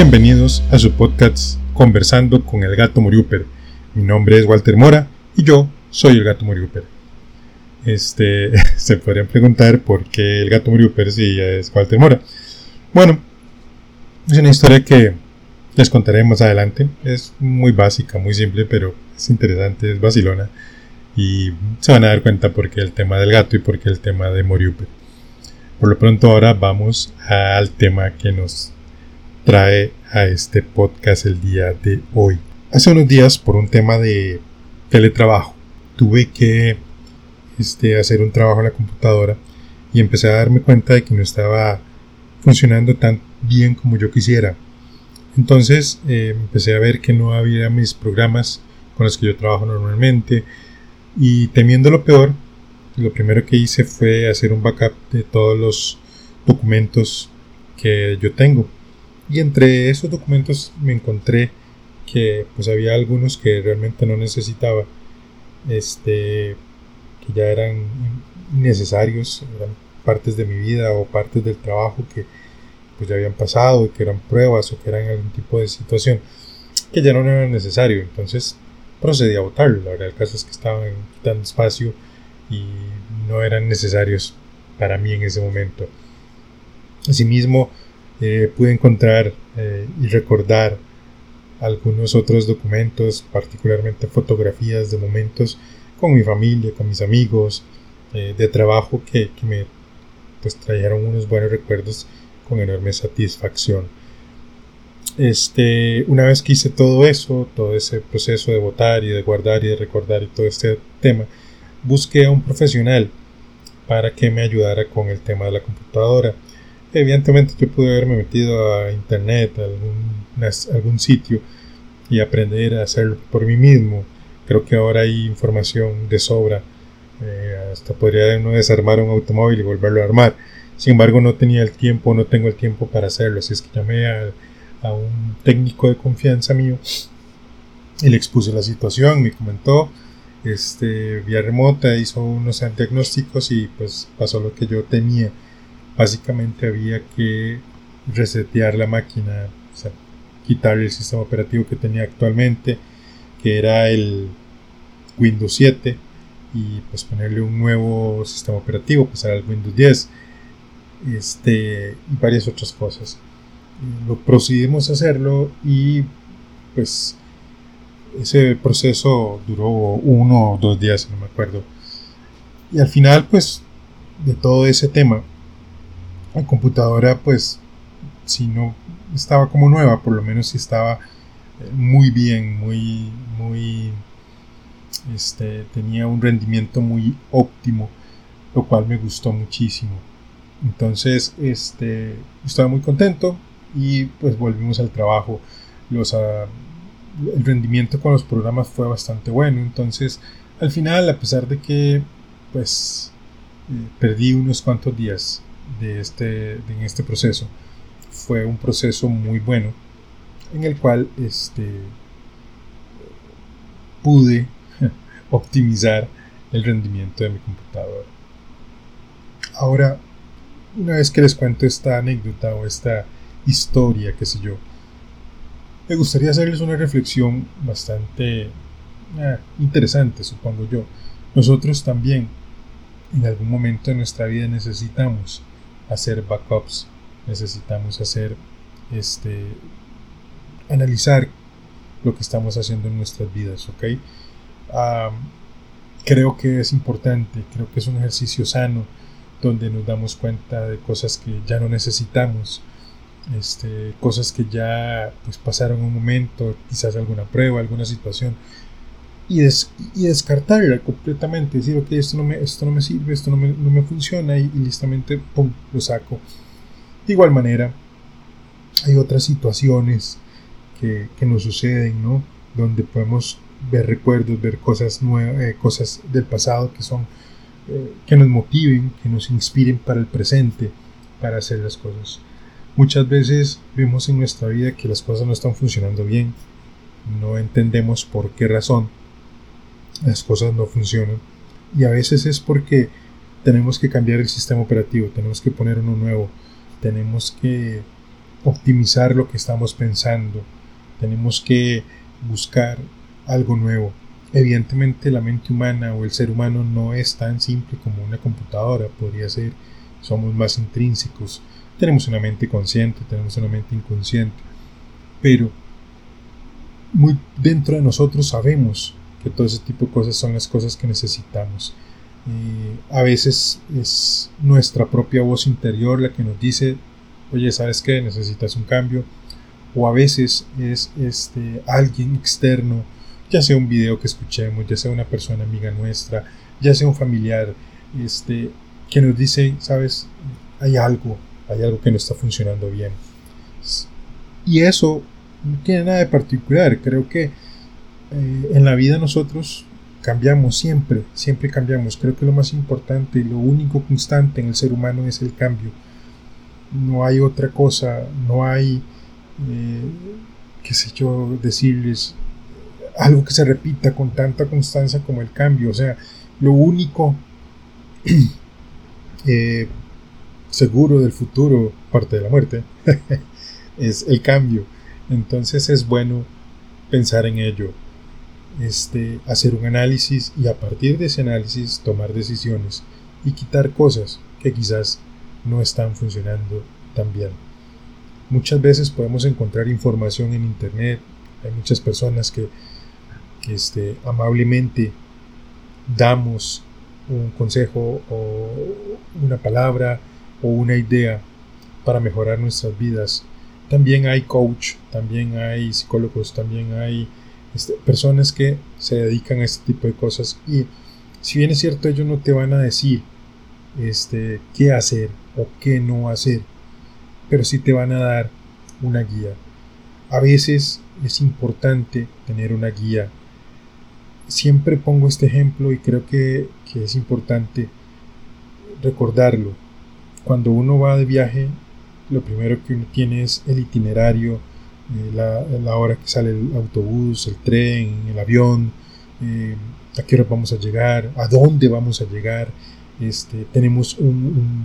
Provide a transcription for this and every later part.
Bienvenidos a su podcast Conversando con el Gato Moriuper. Mi nombre es Walter Mora y yo soy el Gato Moriuper. Este, se podrían preguntar por qué el Gato Moriuper si es Walter Mora. Bueno, es una historia que les contaré más adelante. Es muy básica, muy simple, pero es interesante, es vacilona. Y se van a dar cuenta por qué el tema del gato y por qué el tema de Moriuper. Por lo pronto ahora vamos al tema que nos trae a este podcast el día de hoy. Hace unos días, por un tema de teletrabajo, tuve que este, hacer un trabajo en la computadora y empecé a darme cuenta de que no estaba funcionando tan bien como yo quisiera. Entonces eh, empecé a ver que no había mis programas con los que yo trabajo normalmente y temiendo lo peor, lo primero que hice fue hacer un backup de todos los documentos que yo tengo y entre esos documentos me encontré que pues había algunos que realmente no necesitaba, este, que ya eran necesarios, eran partes de mi vida o partes del trabajo que pues ya habían pasado y que eran pruebas o que eran algún tipo de situación que ya no era necesario. Entonces procedí a votarlo. La verdad el caso es que estaban quitando espacio y no eran necesarios para mí en ese momento. Asimismo, eh, pude encontrar eh, y recordar algunos otros documentos, particularmente fotografías de momentos con mi familia, con mis amigos, eh, de trabajo que, que, me pues, trajeron unos buenos recuerdos con enorme satisfacción. Este, una vez que hice todo eso, todo ese proceso de votar y de guardar y de recordar y todo este tema, busqué a un profesional para que me ayudara con el tema de la computadora Evidentemente yo pude haberme metido a internet, a algún, sitio y aprender a hacerlo por mí mismo. Creo que ahora hay información de sobra. Eh, hasta podría uno desarmar un automóvil y volverlo a armar. Sin embargo, no tenía el tiempo, no tengo el tiempo para hacerlo. Así es que llamé a, a un técnico de confianza mío y le expuse la situación. Me comentó este, vía remota, hizo unos diagnósticos y pues pasó lo que yo tenía básicamente había que resetear la máquina, quitar el sistema operativo que tenía actualmente, que era el Windows 7, y pues ponerle un nuevo sistema operativo, pasar al Windows 10, este, y varias otras cosas. Lo procedimos a hacerlo y pues ese proceso duró uno o dos días, no me acuerdo. Y al final, pues, de todo ese tema, la computadora pues si no estaba como nueva, por lo menos si estaba eh, muy bien, muy, muy, este, tenía un rendimiento muy óptimo, lo cual me gustó muchísimo. Entonces, este, estaba muy contento y pues volvimos al trabajo. Los, ah, el rendimiento con los programas fue bastante bueno. Entonces, al final, a pesar de que pues eh, perdí unos cuantos días de este, en este proceso fue un proceso muy bueno en el cual este, pude optimizar el rendimiento de mi computadora. Ahora, una vez que les cuento esta anécdota o esta historia, qué sé yo, me gustaría hacerles una reflexión bastante eh, interesante, supongo yo. Nosotros también en algún momento de nuestra vida necesitamos hacer backups, necesitamos hacer este analizar lo que estamos haciendo en nuestras vidas, creo que es importante, creo que es un ejercicio sano donde nos damos cuenta de cosas que ya no necesitamos, este, cosas que ya pues, pasaron un momento, quizás alguna prueba, alguna situación, y, y descartarla completamente, decir, ok, esto no me, esto no me sirve, esto no me, no me funciona y, listamente, pum, lo saco. De igual manera, hay otras situaciones que, que nos suceden, ¿no? Donde podemos ver recuerdos, ver cosas nuevas, eh, cosas del pasado que son, eh, que nos motiven, que nos inspiren para el presente, para hacer las cosas. Muchas veces vemos en nuestra vida que las cosas no están funcionando bien, no entendemos por qué razón, las cosas no funcionan. Y a veces es porque tenemos que cambiar el sistema operativo, tenemos que poner uno nuevo, tenemos que optimizar lo que estamos pensando, tenemos que buscar algo nuevo. Evidentemente la mente humana o el ser humano no es tan simple como una computadora, podría ser, somos más intrínsecos, tenemos una mente consciente, tenemos una mente inconsciente, pero muy dentro de nosotros sabemos todo ese tipo de cosas son las cosas que necesitamos. Eh, a veces es nuestra propia voz interior la que nos dice, oye, ¿sabes qué? Necesitas un cambio. O a veces es este, alguien externo, ya sea un video que escuchemos, ya sea una persona amiga nuestra, ya sea un familiar, este, que nos dice, sabes, hay algo, hay algo que no está funcionando bien. Y eso no tiene nada de particular, creo que eh, en la vida nosotros cambiamos siempre, siempre cambiamos. Creo que lo más importante lo único constante en el ser humano es el cambio. No hay otra cosa, no hay, eh, qué sé yo, decirles algo que se repita con tanta constancia como el cambio. O sea, lo único eh, seguro del futuro, parte de la muerte, es el cambio. Entonces es bueno pensar en ello, este, hacer un análisis y a partir de ese análisis tomar decisiones y quitar cosas que quizás no están funcionando tan bien. Muchas veces podemos encontrar información en internet, hay muchas personas que, este, amablemente damos un consejo o una palabra o una idea para mejorar nuestras vidas. También hay coach, también hay psicólogos, también hay este, personas que se dedican a este tipo de cosas y si bien es cierto ellos no te van a decir este, qué hacer o qué no hacer, pero sí te van a dar una guía. A veces es importante tener una guía. Siempre pongo este ejemplo y creo que, que es importante recordarlo. Cuando uno va de viaje, lo primero que uno tiene es el itinerario, eh, la, hora que sale el autobús, el tren, el avión, eh, a qué hora vamos a llegar, a dónde vamos a llegar. Este, tenemos un,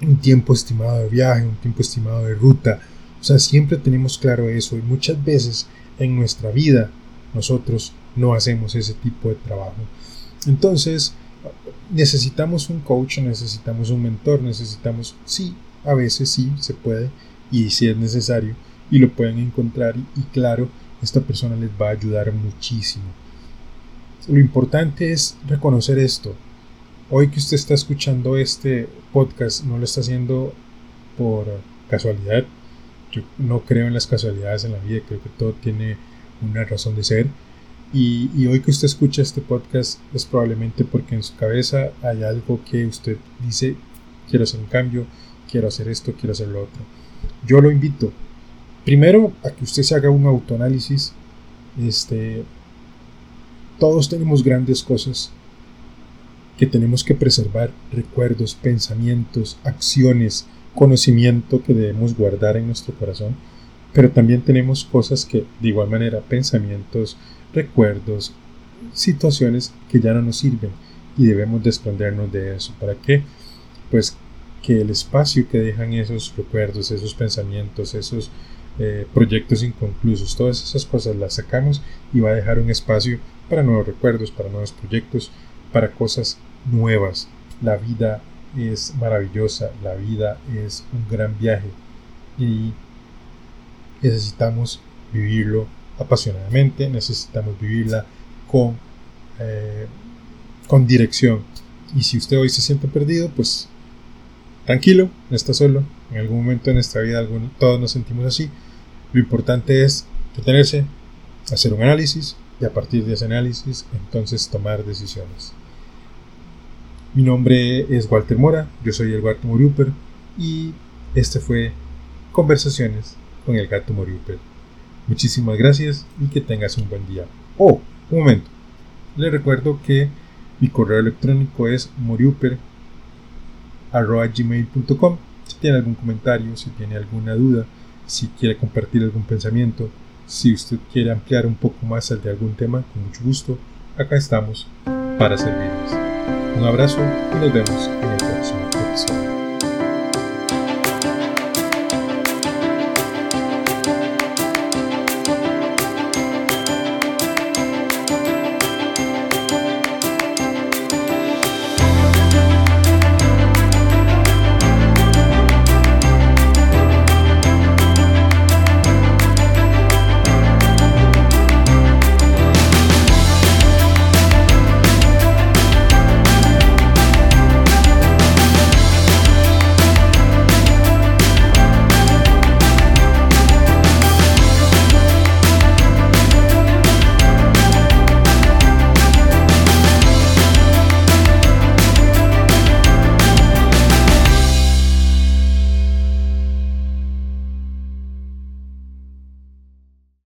un, tiempo estimado de viaje, un tiempo estimado de ruta. O sea, siempre tenemos claro eso y muchas veces en nuestra vida nosotros no hacemos ese tipo de trabajo. Entonces, necesitamos un coach, necesitamos un mentor, necesitamos, sí, a veces sí se puede y si es necesario, y lo pueden encontrar y, claro, esta persona les va a ayudar muchísimo. Lo importante es reconocer esto. Hoy que usted está escuchando este podcast, no lo está haciendo por casualidad. Yo no creo en las casualidades en la vida, creo que todo tiene una razón de ser. Y, y, hoy que usted escucha este podcast es probablemente porque en su cabeza hay algo que usted dice, quiero hacer un cambio, quiero hacer esto, quiero hacer lo otro. Yo lo invito Primero, a que usted se haga un autoanálisis. Este, todos tenemos grandes cosas que tenemos que preservar, recuerdos, pensamientos, acciones, conocimiento que debemos guardar en nuestro corazón, pero también tenemos cosas que, de igual manera, pensamientos, recuerdos, situaciones que ya no nos sirven y debemos desprendernos de eso. ¿Para qué? Pues que el espacio que dejan esos recuerdos, esos pensamientos, esos eh, proyectos inconclusos, todas esas cosas las sacamos y va a dejar un espacio para nuevos recuerdos, para nuevos proyectos, para cosas nuevas. La vida es maravillosa, la vida es un gran viaje y necesitamos vivirlo apasionadamente, necesitamos vivirla con, eh, con dirección. Y si usted hoy se siente perdido, pues tranquilo, no está solo. En algún momento de nuestra vida todos nos sentimos así. Lo importante es detenerse, hacer un análisis y a partir de ese análisis entonces tomar decisiones. Mi nombre es Walter Mora, yo soy el Gato Moriuper y este fue Conversaciones con el Gato Moriuper. Muchísimas gracias y que tengas un buen día. Oh, un momento. Le recuerdo que mi correo electrónico es moriuper.gmail.com Si tiene algún comentario, si tiene alguna duda, si quiere compartir algún pensamiento, si usted quiere ampliar un poco más el de algún tema, con mucho gusto, acá estamos para servirles. Un abrazo y nos vemos